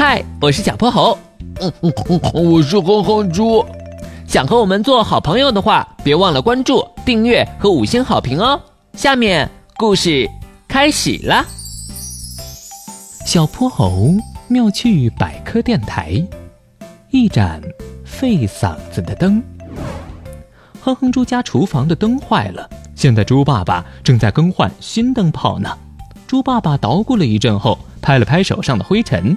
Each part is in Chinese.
嗨，我是小泼猴。嗯嗯嗯，我是哼哼猪。想和我们做好朋友的话，别忘了关注、订阅和五星好评哦。下面故事开始了。小泼猴妙趣百科电台，一盏费嗓子的灯。哼哼猪家厨房的灯坏了，现在猪爸爸正在更换新灯泡呢。猪爸爸捣鼓了一阵后，拍了拍手上的灰尘，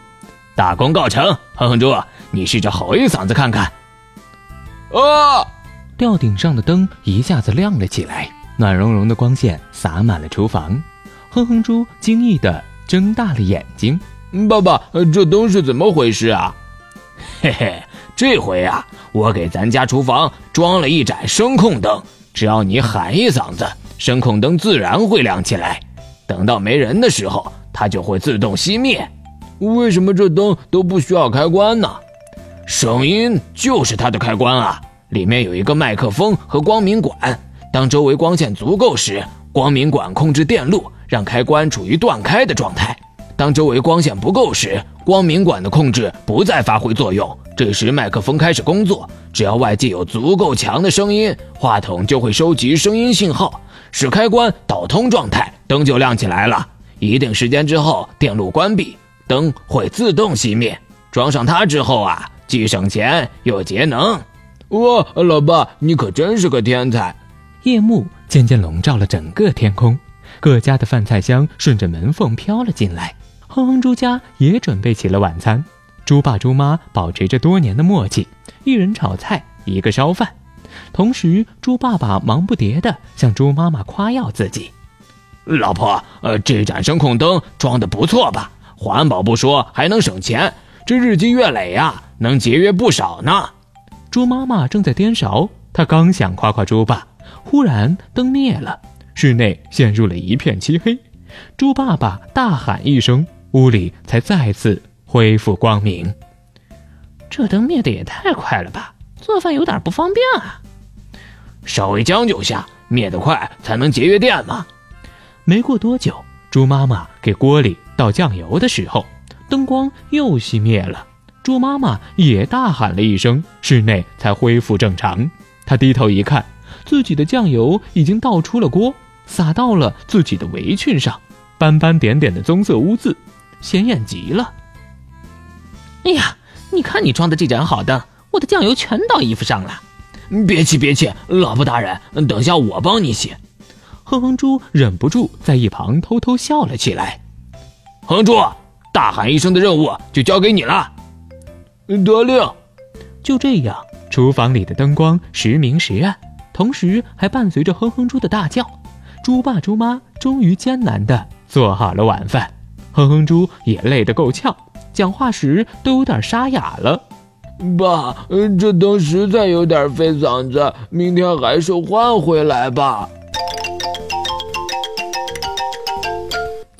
大功告成。哼哼猪，你试着吼一嗓子看看。啊！吊顶上的灯一下子亮了起来，暖融融的光线洒满了厨房。哼哼猪惊异的睁大了眼睛：“爸爸，这灯是怎么回事啊？”嘿嘿，这回啊，我给咱家厨房装了一盏声控灯，只要你喊一嗓子，声控灯自然会亮起来。等到没人的时候，它就会自动熄灭。为什么这灯都不需要开关呢？声音就是它的开关啊！里面有一个麦克风和光明管。当周围光线足够时，光明管控制电路，让开关处于断开的状态；当周围光线不够时，光明管的控制不再发挥作用。这时麦克风开始工作，只要外界有足够强的声音，话筒就会收集声音信号，使开关导通状态，灯就亮起来了。一定时间之后，电路关闭，灯会自动熄灭。装上它之后啊。既省钱又节能，哇！老爸，你可真是个天才。夜幕渐渐笼罩了整个天空，各家的饭菜香顺着门缝飘了进来。哼哼猪家也准备起了晚餐，猪爸猪妈保持着多年的默契，一人炒菜，一个烧饭。同时，猪爸爸忙不迭地向猪妈妈夸耀自己：“老婆，呃，这盏声控灯装的不错吧？环保不说，还能省钱。这日积月累呀。”能节约不少呢。猪妈妈正在颠勺，她刚想夸夸猪爸，忽然灯灭了，室内陷入了一片漆黑。猪爸爸大喊一声，屋里才再次恢复光明。这灯灭的也太快了吧！做饭有点不方便啊。稍微将就下，灭得快才能节约电嘛。没过多久，猪妈妈给锅里倒酱油的时候，灯光又熄灭了。猪妈妈也大喊了一声，室内才恢复正常。她低头一看，自己的酱油已经倒出了锅，洒到了自己的围裙上，斑斑点点的棕色污渍，显眼极了。哎呀，你看你装的这盏好灯，我的酱油全倒衣服上了。别气别气，老婆大人，等下我帮你洗。哼哼猪忍不住在一旁偷偷笑了起来。哼猪，大喊一声的任务就交给你了。得令。就这样，厨房里的灯光时明时暗，同时还伴随着哼哼猪的大叫。猪爸猪妈终于艰难地做好了晚饭，哼哼猪也累得够呛，讲话时都有点沙哑了。爸，这灯实在有点费嗓子，明天还是换回来吧。